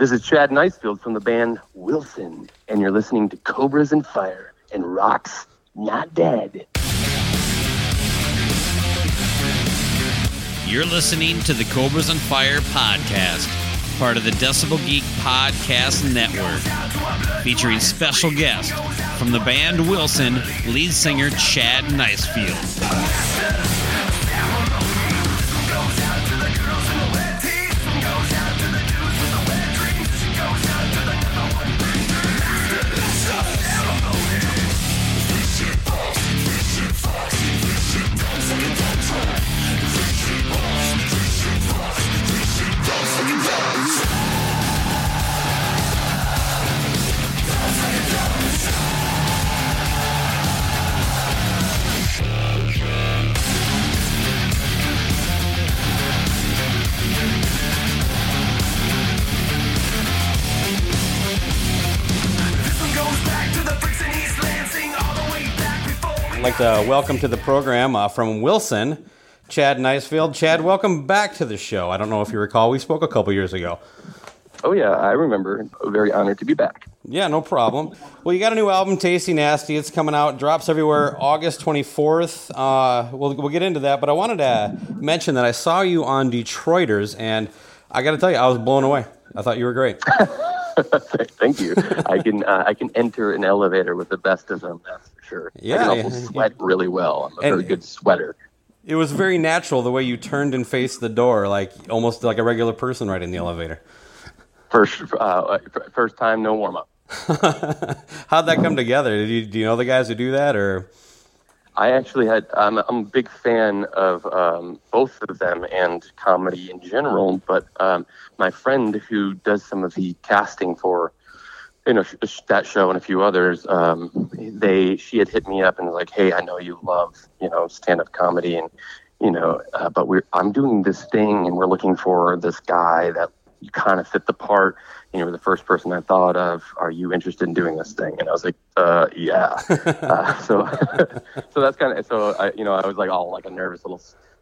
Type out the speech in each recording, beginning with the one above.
This is Chad Nicefield from the band Wilson, and you're listening to Cobras and Fire and Rocks Not Dead. You're listening to the Cobras and Fire podcast, part of the Decibel Geek Podcast Network, featuring special guest from the band Wilson, lead singer Chad Nicefield. I'd welcome to the program uh, from Wilson, Chad Nicefield. Chad, welcome back to the show. I don't know if you recall, we spoke a couple years ago. Oh, yeah, I remember. Very honored to be back. Yeah, no problem. Well, you got a new album, Tasty Nasty. It's coming out, drops everywhere August 24th. Uh, we'll, we'll get into that, but I wanted to mention that I saw you on Detroiters, and I got to tell you, I was blown away. I thought you were great. Thank you. I can uh, I can enter an elevator with the best of them. That's sure. Yeah, I can also sweat really well. I'm a And- very good sweater. It was very natural the way you turned and faced the door, like almost like a regular person right in the elevator. First uh, first time, no warm up. How'd that come together? Did you, do you know the guys who do that, or I actually had. I'm, I'm a big fan of um, both of them and comedy in general. But um, my friend who does some of the casting for, you know, that show and a few others, um, they she had hit me up and was like, "Hey, I know you love you know stand up comedy and you know, uh, but we're I'm doing this thing and we're looking for this guy that you kind of fit the part." You know, the first person I thought of. Are you interested in doing this thing? And I was like, uh, yeah. uh, so, so that's kind of so. I, you know, I was like all like a nervous little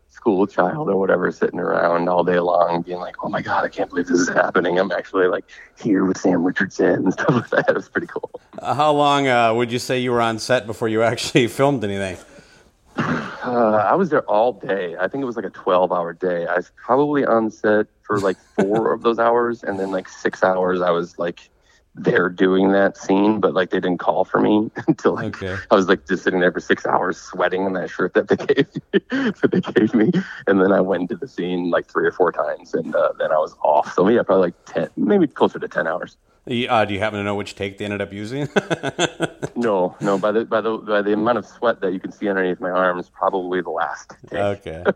school child or whatever, sitting around all day long, being like, oh my god, I can't believe this is happening. I'm actually like here with Sam Richardson and stuff like that. It was pretty cool. uh, how long uh, would you say you were on set before you actually filmed anything? Uh, I was there all day. I think it was like a 12 hour day. I was probably on set for like four of those hours, and then like six hours I was like there doing that scene, but like they didn't call for me until like Okay. I was like just sitting there for six hours sweating in that shirt that they gave me, that they gave me, and then I went into the scene like three or four times, and uh, then I was off. So yeah, probably like ten, maybe closer to ten hours. Uh, do you happen to know which take they ended up using? No, no, by the by the by the amount of sweat that you can see underneath my arms, probably the last. Take. okay.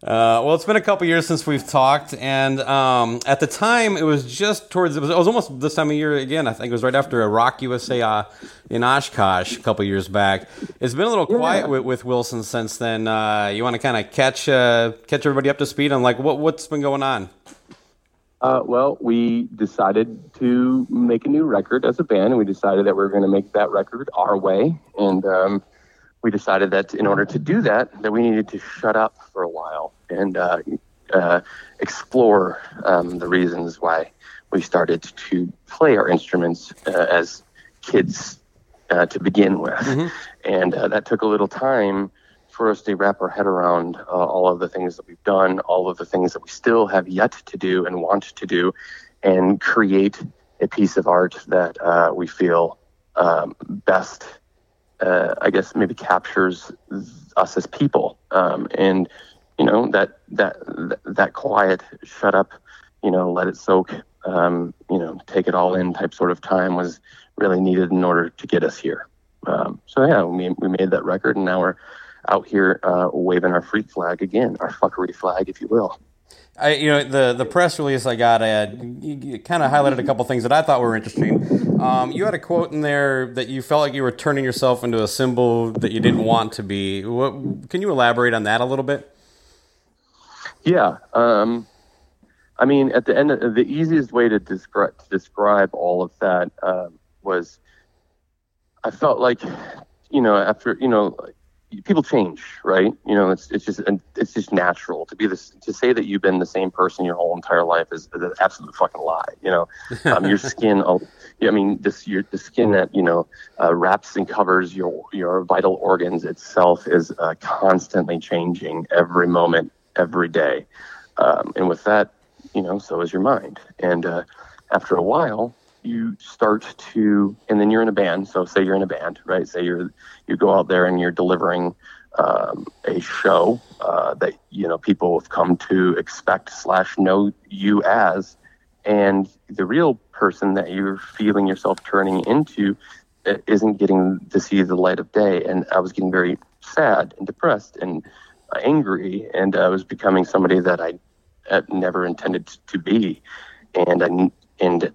Uh, well, it's been a couple years since we've talked, and um, at the time, it was just towards it was, it was almost this time of year again. I think it was right after a Rock USA uh, in Oshkosh a couple years back. It's been a little quiet with, with Wilson since then. Uh, you want to kind of catch uh, catch everybody up to speed on like what what's been going on? Uh, well, we decided to make a new record as a band, and we decided that we were going to make that record our way. And um, we decided that in order to do that, that we needed to shut up for a while and uh, uh, explore um, the reasons why we started to play our instruments uh, as kids uh, to begin with. And uh, that took a little time for us to wrap our head around uh, all of the things that we've done, all of the things that we still have yet to do and want to do, and create a piece of art that uh, we feel um, best, uh, I guess, maybe captures us as people. Um, and you know that that that quiet, shut up, you know, let it soak, um, you know, take it all in type sort of time was really needed in order to get us here. Um, so yeah, we we made that record, and now we're out here uh, waving our freak flag again, our fuckery flag, if you will. I, you know, the the press release I got, I kind of highlighted a couple things that I thought were interesting. Um, you had a quote in there that you felt like you were turning yourself into a symbol that you didn't want to be. What, can you elaborate on that a little bit? Yeah. Um, I mean, at the end, of, the easiest way to describe to describe all of that uh, was, I felt like, you know, after you know, people change, right? You know, it's it's just it's just natural to be this to say that you've been the same person your whole entire life is an absolute fucking lie. You know, um, your skin. Oh, I mean, this your the skin that you know uh, wraps and covers your your vital organs itself is uh, constantly changing every moment, every day, um, and with that, you know, so is your mind. And uh, after a while, you start to, and then you're in a band. So say you're in a band, right? Say you're you go out there and you're delivering um, a show uh, that you know people have come to expect slash know you as, and the real person that you're feeling yourself turning into uh, isn't getting to see the light of day. And I was getting very sad and depressed and angry, and I was becoming somebody that I never intended to be, and I and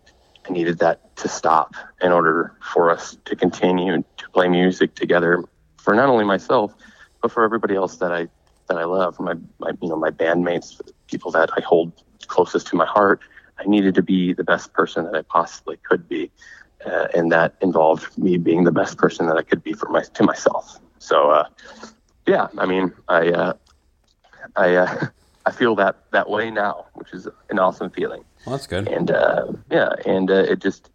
I needed that to stop in order for us to continue to play music together for not only myself, but for everybody else that I that I love, my, my you know my bandmates, people that I hold closest to my heart. I needed to be the best person that I possibly could be, uh, and that involved me being the best person that I could be for my to myself. So, uh, yeah, I mean, I uh, I uh, I feel that that way now, which is an awesome feeling. Well, that's good. And uh, yeah, and uh, it just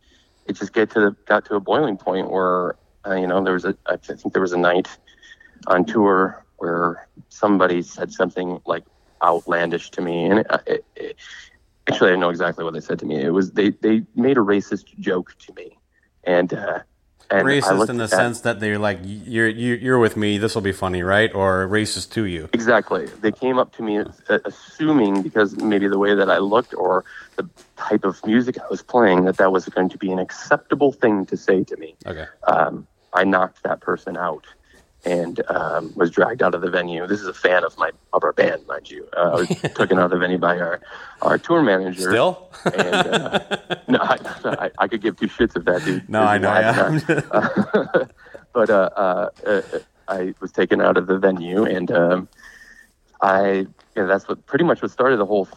it just get to the, got to a boiling point where uh, you know there was a I think there was a night on tour where somebody said something like outlandish to me, and it, it, it, actually I know exactly what they said to me. It was they they made a racist joke to me, and uh, and racist in the sense that they're like, you're you're with me. This will be funny, right? Or racist to you. Exactly. They came up to me uh, assuming because maybe the way that I looked or the type of music I was playing that that was going to be an acceptable thing to say to me. Okay. Um, I knocked that person out and um, was dragged out of the venue. This is a fan of my of our band, mind you. Uh, I was taken out of the venue by our our tour manager. Still? and, uh, no, I, I, I, could give two shits if that dude. No, I know. Yeah. but uh, uh, uh, I was taken out of the venue, and um, I you know, that's what pretty much what started the whole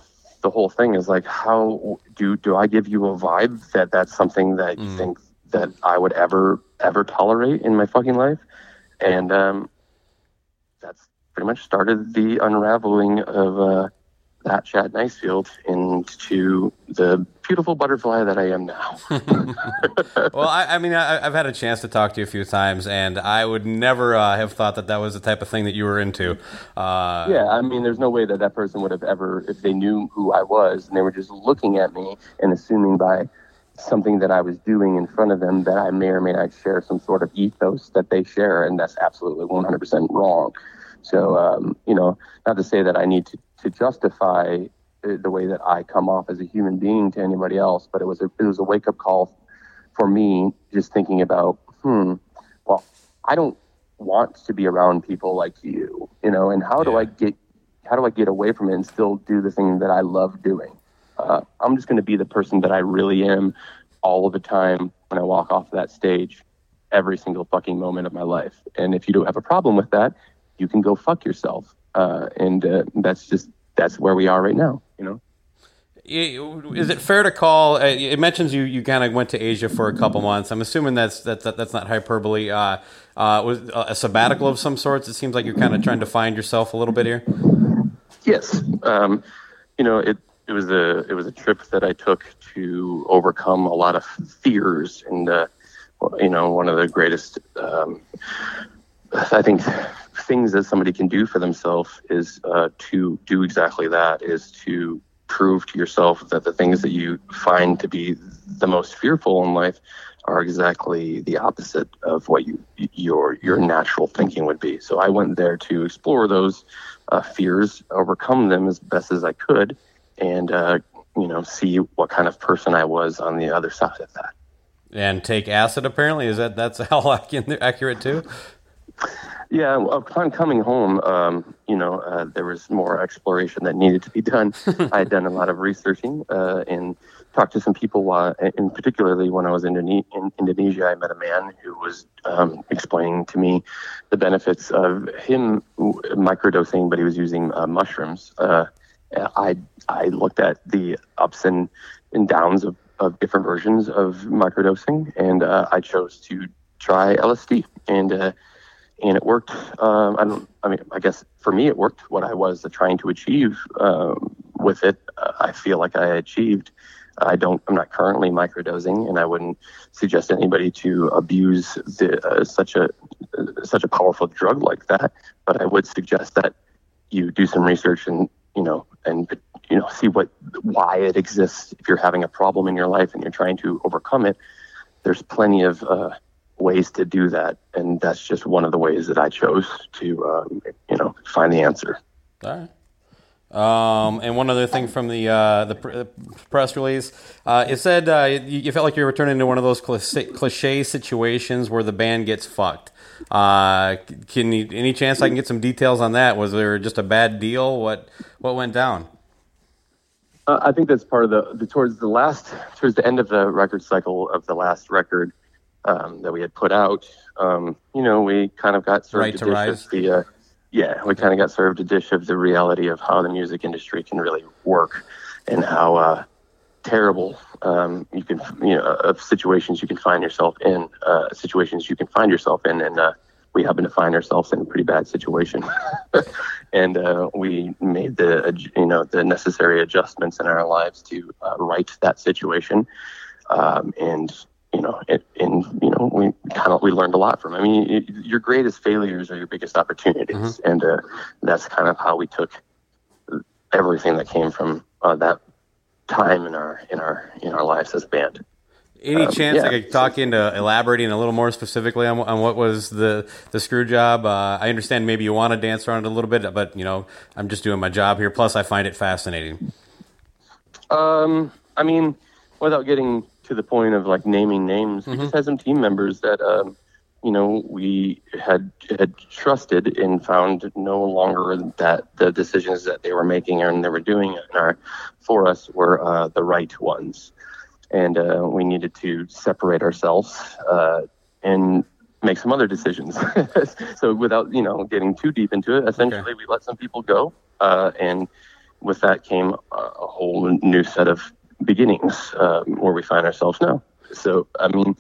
the whole thing is like how do do I give you a vibe that that's something that you mm. think that I would ever ever tolerate in my fucking life? And um, that's pretty much started the unraveling of uh, that Chad Nicefield into the beautiful butterfly that I am now. well, I, I mean, I, have had a chance to talk to you a few times, and I would never uh, have thought that that was the type of thing that you were into. Uh, yeah, I mean, there's no way that that person would have ever, if they knew who I was, and they were just looking at me and assuming by something that I was doing in front of them that I may or may not share some sort of ethos that they share, and that's absolutely 100% wrong. So, um, you know, not to say that I need to, to justify the way that I come off as a human being to anybody else, but it was a, it was a wake up call for me, just thinking about, hmm, well, I don't want to be around people like you, you know, and how do I get how do I get away from it and still do the thing that I love doing? Uh, I'm just going to be the person that I really am all of the time when I walk off that stage every single fucking moment of my life. And if you don't have a problem with that, you can go fuck yourself. Uh, and uh, that's just that's where we are right now. You know. Is it fair to call? Uh, it mentions you you kind of went to Asia for a couple months. I'm assuming that's that, that that's not hyperbole. Uh, uh, was a sabbatical of some sorts. It seems like you're kind of trying to find yourself a little bit here. Yes, um, you know it it was a it was a trip that I took to overcome a lot of fears and uh, you know one of the greatest um, I think things that somebody can do for themselves is uh, to do exactly that is to prove to yourself that the things that you find to be the most fearful in life are exactly the opposite of what you your your natural thinking would be. So I went there to explore those uh, fears, overcome them as best as I could, and uh, you know see what kind of person I was on the other side of that. And take acid. Apparently, is that that's how accurate too? Yeah, upon coming home, um, you know, uh, there was more exploration that needed to be done. I had done a lot of researching uh, and talked to some people, while, and particularly when I was in, in Indonesia, I met a man who was um, explaining to me the benefits of him microdosing, but he was using uh, mushrooms. Uh, I I looked at the ups and, and downs of, of different versions of microdosing, and uh, I chose to try LSD and uh, and it worked. Um, I don't. I mean, I guess for me, it worked. What I was trying to achieve um, with it, uh, I feel like I achieved. I don't. I'm not currently microdosing, and I wouldn't suggest anybody to abuse the, uh, such a uh, such a powerful drug like that. But I would suggest that you do some research and you know and you know see what why it exists. If you're having a problem in your life and you're trying to overcome it, there's plenty of uh, ways to do that, and that's just one of the ways that I chose to, um, you know, find the answer. All right. Um, and one other thing from the uh, the pr- uh, press release, uh, it said uh, you, you, felt like you were turning into one of those cliche situations where the band gets fucked. Uh, can you, any chance I can get some details on that? Was there just a bad deal? What what went down? Uh, I think that's part of the, the towards the last towards the end of the record cycle of the last record um, that we had put out, um, you know, we kind of got served right a dish rise. of the, uh, yeah, we kind of got served a dish of the reality of how the music industry can really work and how uh, terrible um, you can, you know, of situations you can find yourself in, uh, situations you can find yourself in, and uh, we happen to find ourselves in a pretty bad situation, and uh, we made the, you know, the necessary adjustments in our lives to uh, right that situation, um, and you know, it, and you know, we kind of we learned a lot from. It. I mean, it, your greatest failures are your biggest opportunities, mm-hmm. and uh, that's kind of how we took everything that came from uh, that time in our in our in our lives as a band. Any um, chance yeah. I could talk into elaborating a little more specifically on, on what was the the screw job? Uh, I understand maybe you want to dance around it a little bit, but you know, I'm just doing my job here. Plus, I find it fascinating. Um, I mean, without getting to the point of like naming names. Mm-hmm. We just had some team members that, um, you know, we had had trusted and found no longer that the decisions that they were making and they were doing our, for us were uh, the right ones, and uh, we needed to separate ourselves uh, and make some other decisions. so without you know getting too deep into it, essentially okay. we let some people go, uh, and with that came a whole new set of beginnings um, where we find ourselves now. So, I mean,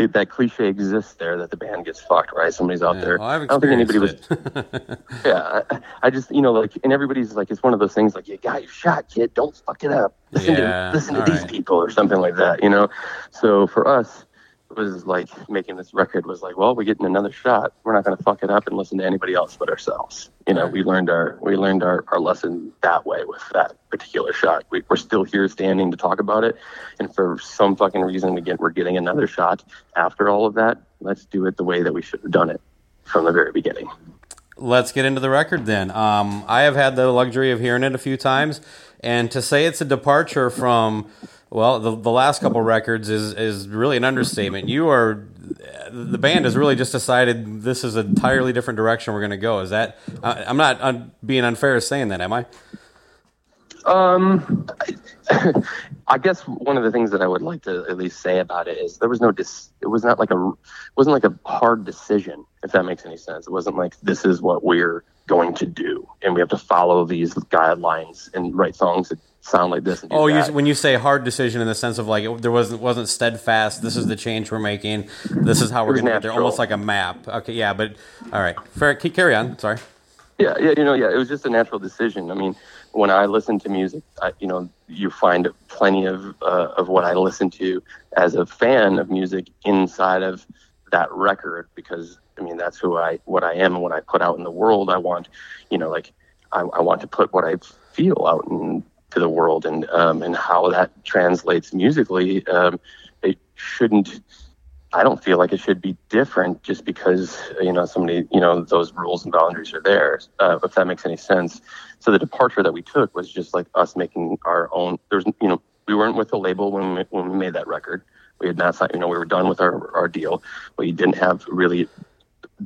it, that cliche exists there that the band gets fucked, right? Somebody's out yeah, there. Well, I don't think anybody was. yeah, I, I, just you know like, and everybody's like, it's one of those things like, you got your shot, kid. Don't fuck it up. Listen yeah, to listen to these people or something like that, you know. So for us, was like making this record was like, well, we're getting another shot. We're not going to fuck it up and listen to anybody else but ourselves. You know, we learned our we learned our, our lesson that way with that particular shot. We, are still here standing to talk about it, and for some fucking reason, we get we're getting another shot after all of that. Let's do it the way that we should have done it from the very beginning. Let's get into the record then. Um, I have had the luxury of hearing it a few times, and to say it's a departure from well, the, the last couple records is is really an understatement. You are the band has really just decided this is an entirely different direction we're going to go. Is that uh, I'm not being unfair saying that, am I? Um, I guess one of the things that I would like to at least say about it is there was no dis. It was not like a it wasn't like a hard decision, if that makes any sense. It wasn't like this is what we're going to do, and we have to follow these guidelines and write songs that sound like this. oh, you, when you say hard decision in the sense of like it, there wasn't wasn't steadfast. This is the change we're making. This is how we're going to get there. Almost like a map. Okay, yeah, but all right, fair. Carry on. Sorry. Yeah, yeah, you know, yeah, it was just a natural decision. I mean, when I listen to music, I, you know, you find plenty of uh, of what I listen to as a fan of music inside of that record because I mean that's who I what I am and what I put out in the world. I want, you know, like I, I want to put what I feel out in to the world and um, and how that translates musically. Um, it shouldn't. I don't feel like it should be different just because you know somebody you know those rules and boundaries are there. Uh, if that makes any sense. So the departure that we took was just like us making our own. There's you know we weren't with the label when we, when we made that record. We had not signed. You know we were done with our our deal. We didn't have really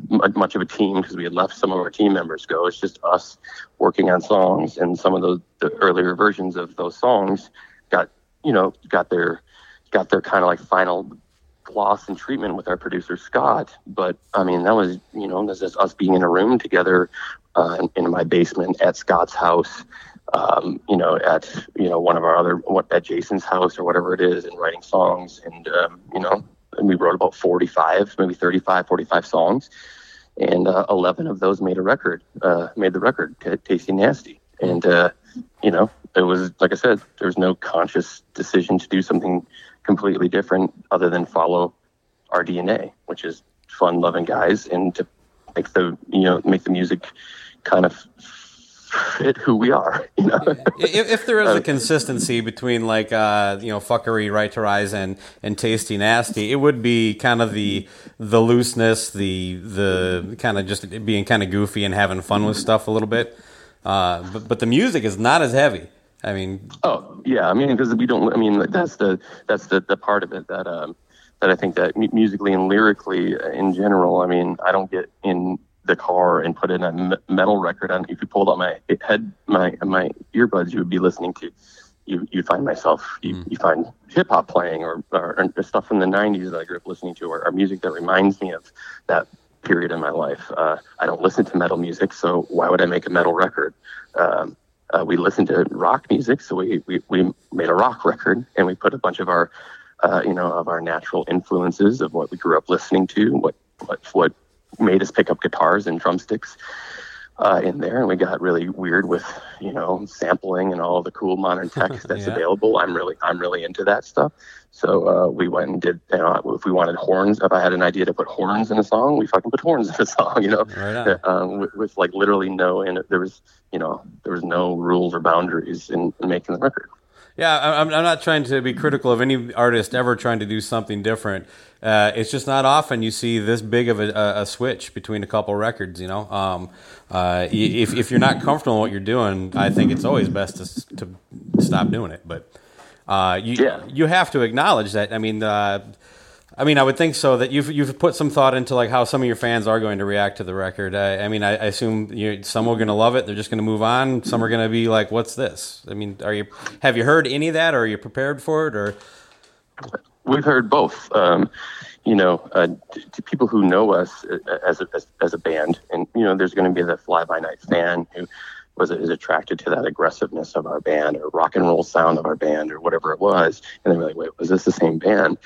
much of a team because we had left some of our team members go. It's just us working on songs, and some of those the earlier versions of those songs got you know got their got their kind of like final gloss and treatment with our producer Scott. But I mean, that was you know this is us being in a room together uh, in, my basement at Scott's house. Um, you know, at you know one of our other what at Jason's house or whatever it is, and writing songs, and um, you know, and we wrote about 45, maybe 35, 45 songs, and uh, 11 of those made a record, uh, made the record, T- Tasty Nasty, and uh, you know, it was like I said, there was no conscious decision to do something completely different other than follow our DNA, which is fun loving guys, and to make the you know make the music kind of fit who we are. You know, if, if there is a consistency between like uh, you know fuckery, right to rise, and and tasty nasty, it would be kind of the the looseness, the the kind of just being kind of goofy and having fun with stuff a little bit. Uh, but but the music is not as heavy. I mean, oh yeah, I mean because we don't. I mean that's the that's the the part of it that um that I think that musically and lyrically uh, in general. I mean, I don't get in the car and put in a metal record on. If you pulled out my head, my my earbuds, you would be listening to. You you find myself you, mm. you find hip hop playing or, or, or, stuff from the '90s that I grew up listening to, or, or music that reminds me of that period in my life. Uh, I don't listen to metal music, so why would I make a metal record? Um, uh, we listened to rock music, so we, we we made a rock record, and we put a bunch of our uh, you know of our natural influences of what we grew up listening to, what what what made us pick up guitars and drumsticks uh, in there, and we got really weird with you know sampling and all the cool modern tech that's yeah. available. I'm really I'm really into that stuff. So uh, we went and did. You know, if we wanted horns, if I had an idea to put horns in a song, we fucking put horns in a song. You know, right um, with, with, like literally no, and there was you know there was no rules or boundaries in, in making the record. Yeah, I'm, I'm not trying to be critical of any artist ever trying to do something different. Uh, it's just not often you see this big of a, a switch between a couple records. You know, um, uh, if if you're not comfortable in what you're doing, I think it's always best to to stop doing it. But uh, you yeah. you have to acknowledge that. I mean uh, I mean, I would think so. That you've you've put some thought into like how some of your fans are going to react to the record. I, I mean, I, I assume you some are going to love it. They're just going to move on. Some are going to be like, "What's this?" I mean, are you have you heard any of that, or are you prepared for it, or? We've heard both. Um, you know, uh, to, to, people who know us uh, as a, as, as a band, and you know, there's going to be the fly by night fan who was is attracted to that aggressiveness of our band or rock and roll sound of our band or whatever it was, and they're like, "Wait, was this the same band?"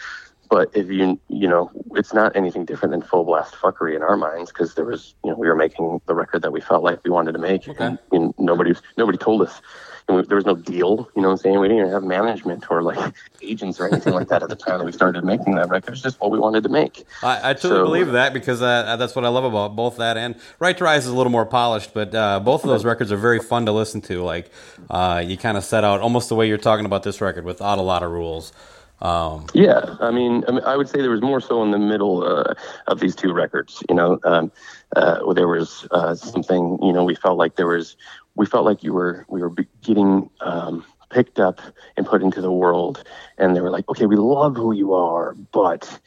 But if you you know, it's not anything different than full blast fuckery in our minds because there was you know we were making the record that we felt like we wanted to make, okay. and, and nobody nobody told us. And we, there was no deal, you know what I'm saying? We didn't even have management or like agents or anything like that at the time that we started making that record. It's just what we wanted to make. I, I totally so, believe that because uh, that's what I love about both that and Right to Rise is a little more polished, but uh, both of those records are very fun to listen to. Like uh, you kind of set out almost the way you're talking about this record without a lot of rules. Um, yeah, I mean, I mean, I would say there was more so in the middle uh, of these two records. You know, um, uh, there was uh, something. You know, we felt like there was. We felt like you were. We were getting um, picked up and put into the world, and they were like, "Okay, we love who you are, but."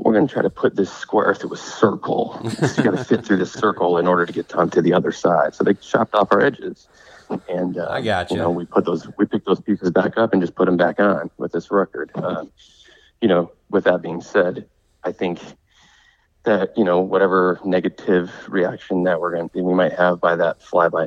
We're going to try to put this square through a circle. you got to fit through this circle in order to get onto the other side. So they chopped off our edges and uh, I got you. you know, we put those, we picked those pieces back up and just put them back on with this record. Um, you know, with that being said, I think that you know whatever negative reaction that we're going to be we might have by that fly by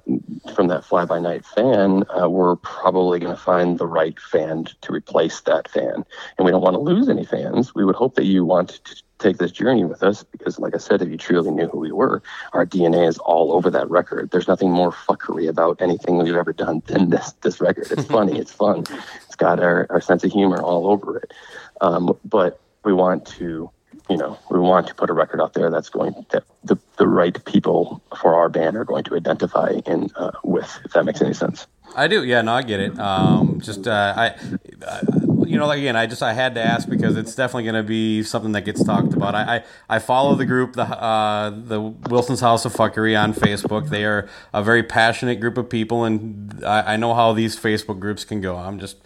from that fly by night fan, uh, we're probably going to find the right fan to replace that fan, and we don't want to lose any fans. We would hope that you want to take this journey with us because, like I said, if you truly knew who we were, our DNA is all over that record. There's nothing more fuckery about anything we've ever done than this this record. It's funny, it's fun, it's got our, our sense of humor all over it. Um, but we want to, you know, we want to put a record out there that's going that the the right people for our band are going to identify in uh, with. If that makes any sense. I do. Yeah, no, I get it. Um, just uh, I, I you know, again, I just I had to ask because it's definitely going to be something that gets talked about. I I, I follow the group, the uh, the Wilson's House of Fuckery on Facebook. They are a very passionate group of people, and I, I know how these Facebook groups can go. I'm just,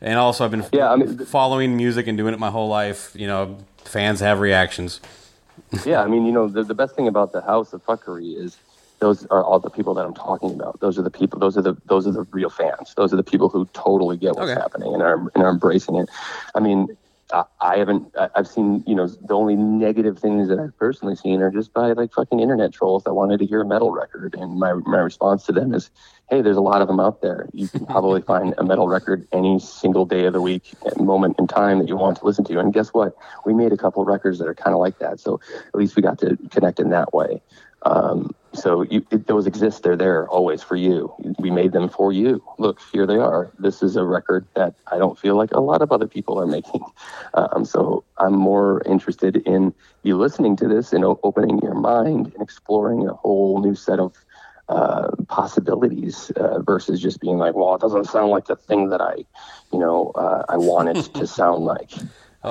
and also I've been yeah, I mean, following music and doing it my whole life. You know, fans have reactions. yeah, I mean, you know, the, the best thing about the House of Fuckery is those are all the people that I'm talking about. Those are the people. Those are the those are the real fans. Those are the people who totally get what's Okay. happening and are and are embracing it. I mean, I, I haven't. I- I've seen. You know, the only negative things that I've personally seen are just by like fucking internet trolls that wanted to hear a metal record, and my my response to them is, hey, there's a lot of them out there. You can probably find a metal record any single day of the week, moment in time that you want to listen to. And guess what? We made a couple records that are kind of like that. So at least we got to connect in that way. Um, so you, it, those exist. They're there always for you. We made them for you. Look, here they are. This is a record that I don't feel like a lot of other people are making. Um, so I'm more interested in you listening to this and opening your mind and exploring a whole new set of uh, possibilities uh, versus just being like, well, it doesn't sound like the thing that I, you know, uh, I want it to sound like.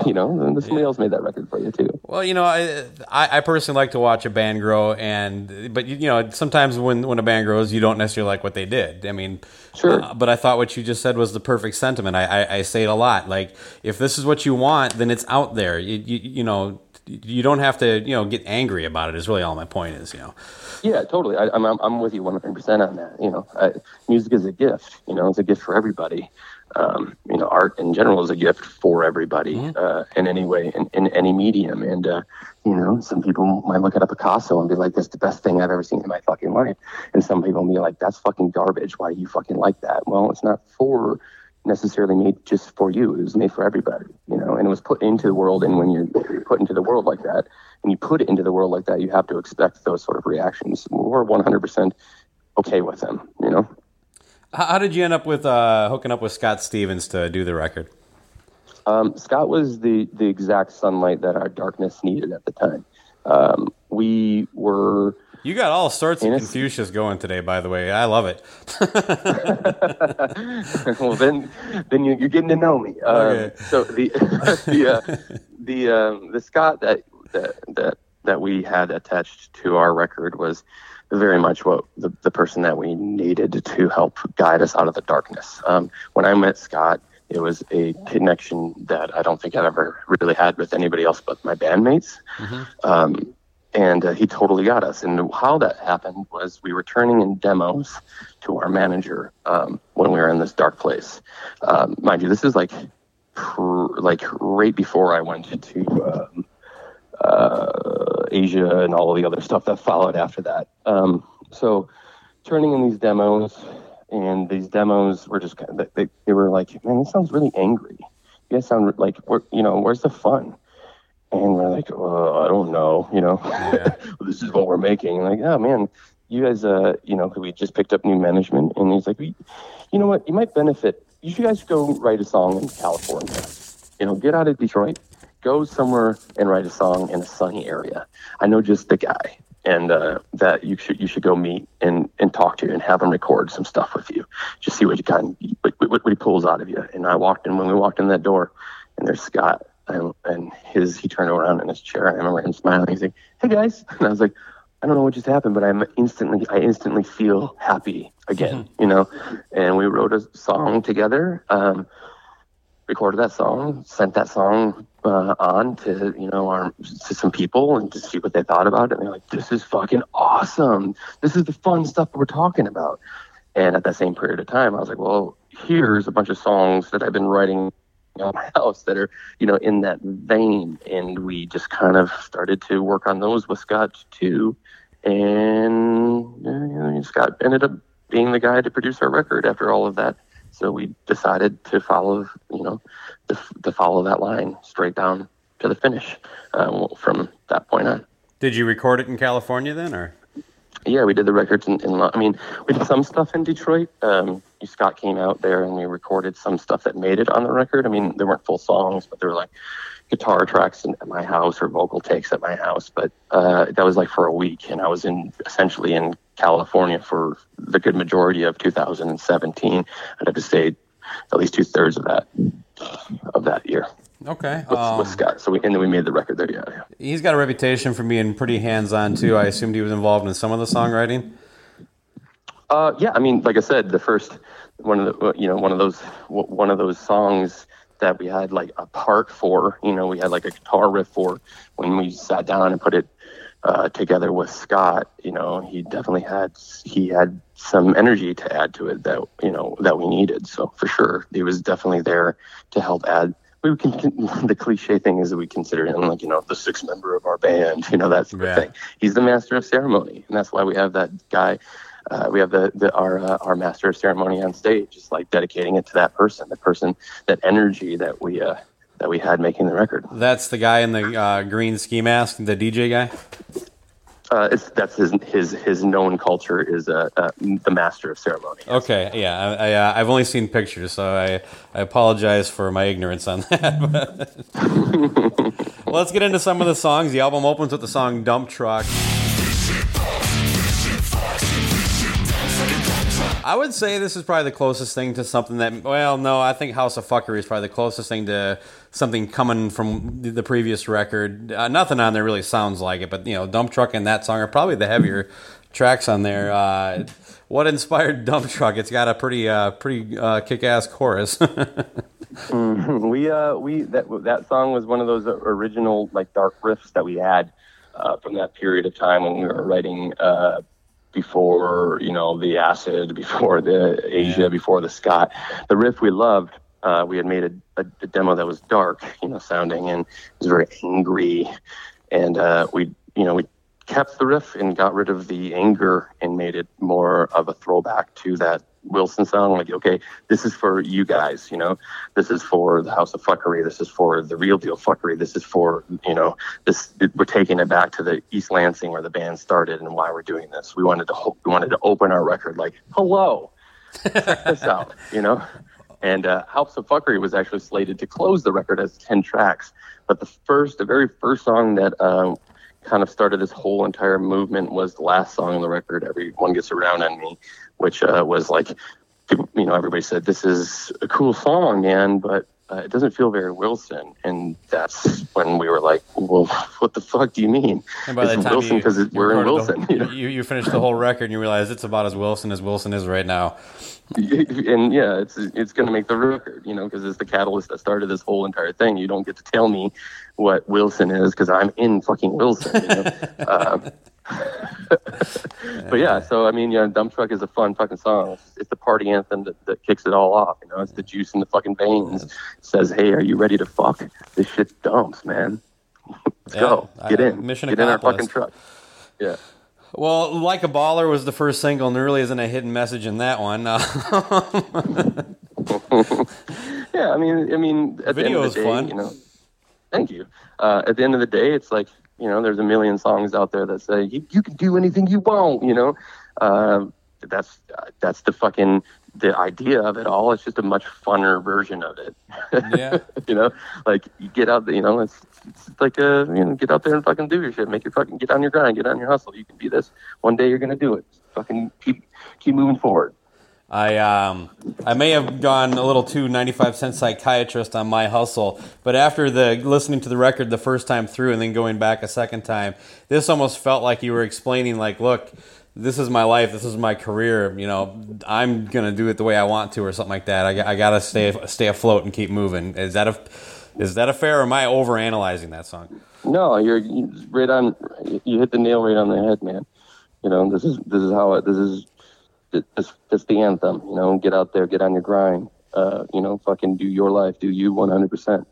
You know, and somebody else made that record for you too. Well, you know, I, I I personally like to watch a band grow, and but you you know sometimes when when a band grows, you don't necessarily like what they did. I mean, Sure. uh, but I thought what you just said was the perfect sentiment. I, I I say it a lot. Like if this is what you want, then it's out there. You you, you know. You don't have to, you know, get angry about it. Is really all my point is, you know. Yeah, totally. I, I'm, I'm I'm with you 100% on that. You know, I, music is a gift. You know, it's a gift for everybody. Um, you know, art in general is a gift for everybody uh, in any way, in, in any medium. And uh, you know, some people might look at a Picasso and be like, "That's the best thing I've ever seen in my fucking life," and some people will be like, "That's fucking garbage. Why do you fucking like that?" Well, it's not for necessarily made just for you. It was made for everybody, you know, and it was put into the world. And when you're put into the world like that, and you put it into the world like that, you have to expect those sort of reactions. We're 100% okay with them, you know. How, did you end up with uh, hooking up with Scott Stevens to do the record? Um, Scott was the the exact sunlight that our darkness needed at the time. Um, we were. You got all sorts of. Confucius going today, by the way. I love it. well, then, then you, you're getting to know me. Um, Okay. So the the uh, the um, the Scott that that that that we had attached to our record was very much what the, the person that we needed to help guide us out of the darkness. Um, when I met Scott, it was a connection that I don't think I've ever really had with anybody else but my bandmates. Um, and uh, he totally got us. And how that happened was we were turning in demos to our manager um, when we were in this dark place. Um, mind you, this is like pr- like right before I went to um, uh, Asia and all of the other stuff that followed after that. Um, so turning in these demos, and these demos were just kind of, they, they were like, man, this sounds really angry. You guys sound like, you know, where's the fun? And we're like, oh, I don't know, you know, this is what we're making. Like, oh man, you guys, uh, you know, we just picked up new management, and he's like, we, you know what, you might benefit. You should guys go write a song in California. You know, get out of Detroit, go somewhere and write a song in a sunny area. I know just the guy, and uh, that you should you should go meet and and talk to and have him record some stuff with you. Just see what you kind what, what, what he pulls out of you. And I walked in when we walked in that door, and there's Scott, and, and his he turned around in his chair. And I remember him smiling. He's like, "Hey guys," and I was like. I don't know what just happened, but I'm instantly, I instantly feel happy again, you know. And we wrote a song together. Um, recorded that song, sent that song uh, on to you know our to some people and to see what they thought about it. And they're like, "This is fucking awesome. This is the fun stuff that we're talking about." And at that same period of time, I was like, "Well, here's a bunch of songs that I've been writing." at my house that are you know in that vein and we just kind of started to work on those with scott too and you know, scott ended up being the guy to produce our record after all of that so we decided to follow, you know, to, to follow that line straight down to the finish uh, from that point on. Did you record it in California then, or? Yeah, we did the records in, in I mean, we did some stuff in Detroit. Um, Scott came out there and we recorded some stuff that made it on the record. I mean, there weren't full songs, but there were like guitar tracks in, at my house or vocal takes at my house. But uh, that was like for a week, and I was in essentially in California for the good majority of 2017. I'd have to say at least two thirds of that of that year Okay. with, Um, with Scott. So we and then we made the record there. Yeah, yeah. he's got a reputation for being pretty hands-on too. I assumed he was involved in some of the songwriting. Uh, yeah, I mean, like I said, the first one of the you know one of those one of those songs that we had like a part for. You know, we had like a guitar riff for when we sat down and put it uh, together with Scott. You know, he definitely had he had some energy to add to it that you know that we needed. So for sure, he was definitely there to help add. We can, the cliche thing is that we consider him like you know the sixth member of our band. You know that sort of thing. He's the master of ceremony, and that's why we have that guy. Uh, we have the, the our uh, our master of ceremony on stage, just like dedicating it to that person, the person, that energy that we uh, that we had making the record. That's the guy in the uh, green ski mask, the DJ guy. Uh, it's that's his his his known culture is uh, uh, the master of ceremony. Okay, yeah, I, I, uh, I've only seen pictures, so I, I apologize for my ignorance on that. But let's get into some of the songs. The album opens with the song "Dump Truck." I would say this is probably the closest thing to something that. Well, no, I think House of Fuckery is probably the closest thing to something coming from the- the previous record. Uh, nothing on there really sounds like it, but you know, Dump Truck and that song are probably the heavier tracks on there. Uh, what inspired Dump Truck? It's got a pretty, uh, pretty uh, kick-ass chorus. we uh we that that song was one of those original like dark riffs that we had uh, from that period of time when we were writing uh before you know the acid before the asia Yeah. before the scott the riff we loved uh we had made a, a, a demo that was dark you know sounding and it was very angry and uh we you know we kept the riff and got rid of the anger and made it more of a throwback to that Wilson song. Like, okay, this is for you guys, you know, this is for the House of Fuckery, this is for the real deal fuckery, this is for, you know, this we're taking it back to the East Lansing where the band started and why we're doing this. We wanted to hope we wanted to open our record like, hello, check this out, you know. And uh, House of Fuckery was actually slated to close the record as 10 tracks. But the first, the very first song that uh, kind of started this whole entire movement was the last song on the record, Everyone Gets Around on Me, which uh, was like, people, you know, everybody said, this is a cool song, man, but uh, it doesn't feel very Wilson. And that's when we were like, well, what the fuck do you mean? And by the it's time Wilson you, because we're in Wilson. the, you know? you, you finished the whole record and you realize it's about as Wilson as Wilson is right now. and yeah, it's it's going to make the record, you know, because it's the catalyst that started this whole entire thing. You don't get to tell me what Wilson is because I'm in fucking Wilson. You know? um, but yeah, so I mean, yeah, Dump Truck is a fun fucking song. It's, it's the party anthem that, that kicks it all off. You know, it's the juice in the fucking veins. It says, "Hey, are you ready to fuck? This shit dumps, man. Let's Yeah, go. Get I- in. mission Get in our accomplished. fucking truck." Yeah. Well, Like a Baller was the first single, and there really isn't a hidden message in that one. Uh, Yeah, I mean, I mean, at the end of the day, fun. you know, thank you. Uh, at the end of the day, it's like you know, there's a million songs out there that say you, you can do anything you want. You know, um, that's that's the fucking the idea of it all. It's just a much funner version of it. Yeah. you know, like you get out there. You know, it's it's like a you know, get out there and fucking do your shit. Make your fucking get on your grind. Get on your hustle. You can be this. One day you're gonna do it. Fucking keep keep moving forward. I um I may have gone a little too 95 cent psychiatrist on my hustle, but after the listening to the record the first time through and then going back a second time, this almost felt like you were explaining like, look, this is my life, this is my career, you know, I'm to do it the way I want to or something like that. I, I got to stay stay afloat and keep moving. Is that a is that a fair or am I overanalyzing that song? No, you're right on. You hit the nail right on the head, man. You know, this is this is how it. This is this this the anthem. You know, get out there, get on your grind. Uh, you know, fucking do your life, do you 100. percent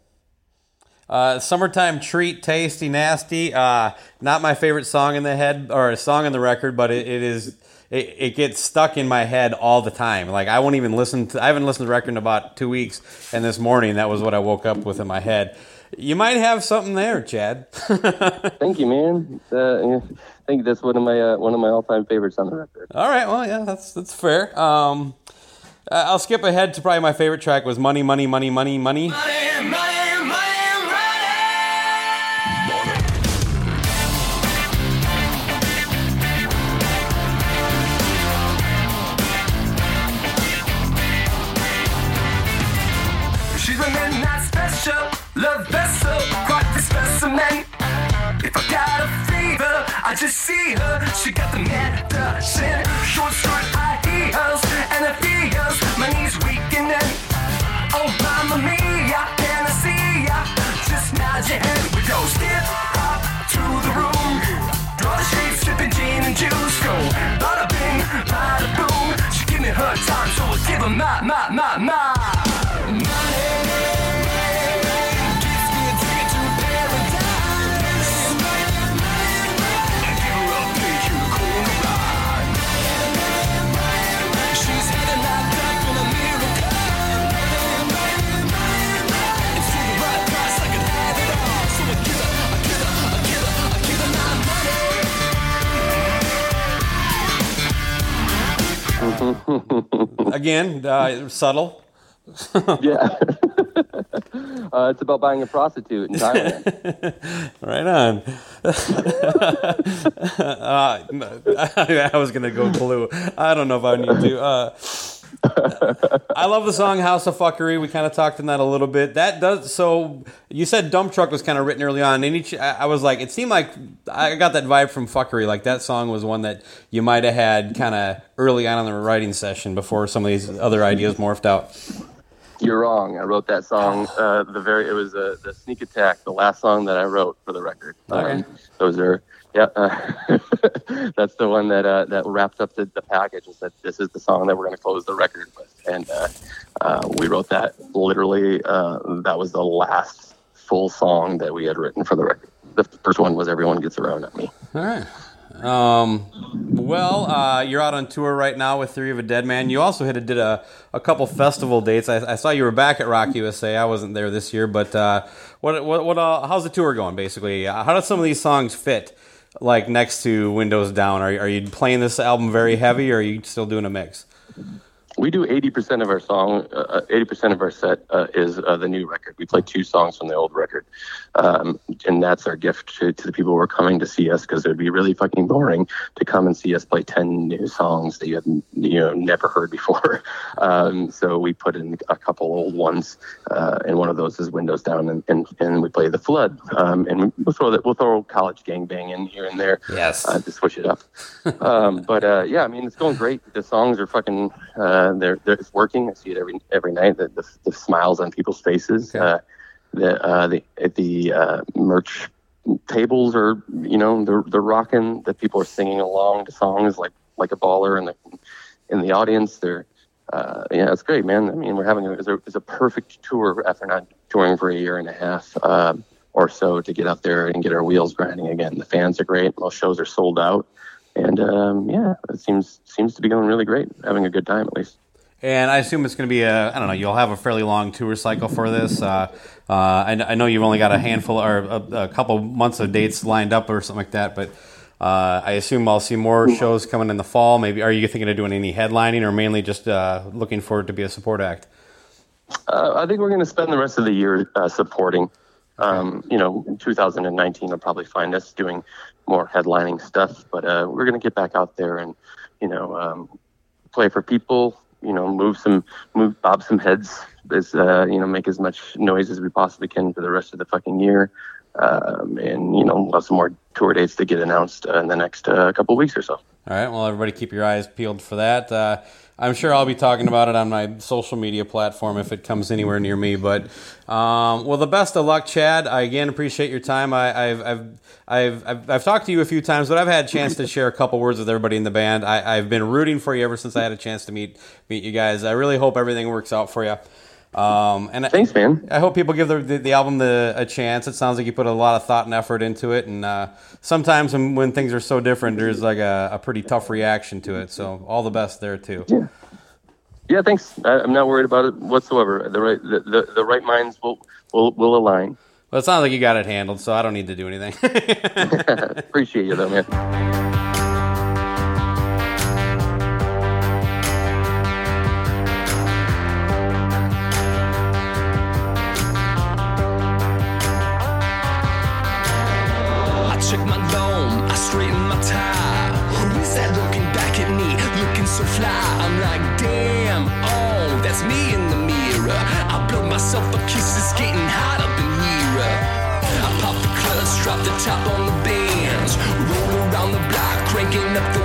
Uh, summertime treat, tasty, nasty. Uh, not my favorite song in the head or a song in the record, but it, it is. It, it gets stuck in my head all the time. Like I won't even listen to. I haven't listened to the record in about two weeks, and this morning that was what I woke up with in my head. You might have something there, Chad. Thank you, man. Uh, I think that's one of my uh, one of my all time favorites on the record. all right, well, yeah, that's that's fair. Um, I'll skip ahead to probably my favorite track was "Money, Money, Money, Money, Money." She's got a fever, I just see her. She got the medicine, short skirt, high heels, and it feels my knees weakening. Oh, mamma mia, can I see ya? Just nod your head. We go skip hop to the room. Draw the shapes, sipping gin and juice. Go bada bing, bada boom. She give me her time, so I give her my, my, my, my. Again, uh, subtle. Yeah. uh, it's about buying a prostitute in Thailand. Right on. uh, I was gonna go blue. I don't know if I need to. Uh, I love the song "House of Fuckery." We kind of talked in that a little bit. That does. So you said "Dump Truck" was kind of written early on, and each I I was like, it seemed like I got that vibe from "Fuckery." Like that song was one that you might have had kind of early on in the writing session before some of these other ideas morphed out. You're wrong. I wrote that song. Uh, the very it was uh, the Sneak Attack, the last song that I wrote for the record. Okay. Um, those are yeah. Uh, that's the one that uh, that wrapped up the, the package and said this is the song that we're going to close the record with. And uh, uh, we wrote that literally. Uh, that was the last full song that we had written for the record. The first one was "Everyone Gets Around at Me." All right. Um, well, uh, you're out on tour right now with Three of a Dead Man. You also a, did a, a couple festival dates. I, I saw you were back at Rock USA. I wasn't there this year, but what what what? How's the tour going? Basically, how do some of these songs fit? Like next to Windows Down, are are you playing this album very heavy, or are you still doing a mix? We do 80% of our song, uh, 80% of our set uh, is uh, the new record. We play two songs from the old record. Um, and that's our gift to, to the people who are coming to see us because it would be really fucking boring to come and see us play 10 new songs that you have you know, never heard before. Um, so we put in a couple old ones, uh, and one of those is Windows Down, and, and, and we play The Flood. Um, and we'll throw, that, we'll throw College Gangbang in here and there Yes. uh, to switch it up. um, but uh, yeah, I mean, it's going great. The songs are fucking. Uh, they're, they're it's working. I see it every every night. The, the, the smiles on people's faces. Okay. Uh, the uh, the the uh, merch tables are you know they're they're rocking. The people are singing along to songs like like a baller in the in the audience. They're uh, yeah, it's great, man. I mean, we're having a, it's a, it's a perfect tour after not touring for a year and a half um, or so to get out there and get our wheels grinding again. The fans are great. Most shows are sold out, and um, yeah, it seems seems to be going really great. Having a good time at least. And I assume it's going to be a, I don't know, you'll have a fairly long tour cycle for this. Uh, uh, I, I know you've only got a handful or a, a couple months of dates lined up or something like that, but uh, I assume I'll see more shows coming in the fall. Maybe are you thinking of doing any headlining or mainly just uh, looking for it to be a support act? Uh, I think we're going to spend the rest of the year uh, supporting. Um, you know, in 2019 will probably find us doing more headlining stuff, but uh, we're going to get back out there and you know um, play for people. You know, move some, move bob some heads. As uh, you know, make as much noise as we possibly can for the rest of the fucking year. Um, and you know, we'll have some more tour dates to get announced uh, in the next uh, couple weeks or so. All right. Well, everybody keep your eyes peeled for that. Uh, I'm sure I'll be talking about it on my social media platform if it comes anywhere near me. But um, well, the best of luck, Chad. I again appreciate your time. I, I've, I've I've I've I've talked to you a few times, but I've had a chance to share a couple words with everybody in the band. I, I've been rooting for you ever since I had a chance to meet meet you guys. I really hope everything works out for you. Um, and I- Thanks, man. I hope people give the, the, the album the, a chance. It sounds like you put a lot of thought and effort into it, and uh, sometimes when, when things are so different, there's like a, a pretty tough reaction to it. So all the best there too. Yeah. Yeah, thanks. I, I'm not worried about it whatsoever. The right, the, the, the right minds will, will, will align. Well, it sounds like you got it handled, so I don't need to do anything. Appreciate you though, man. Block, cranking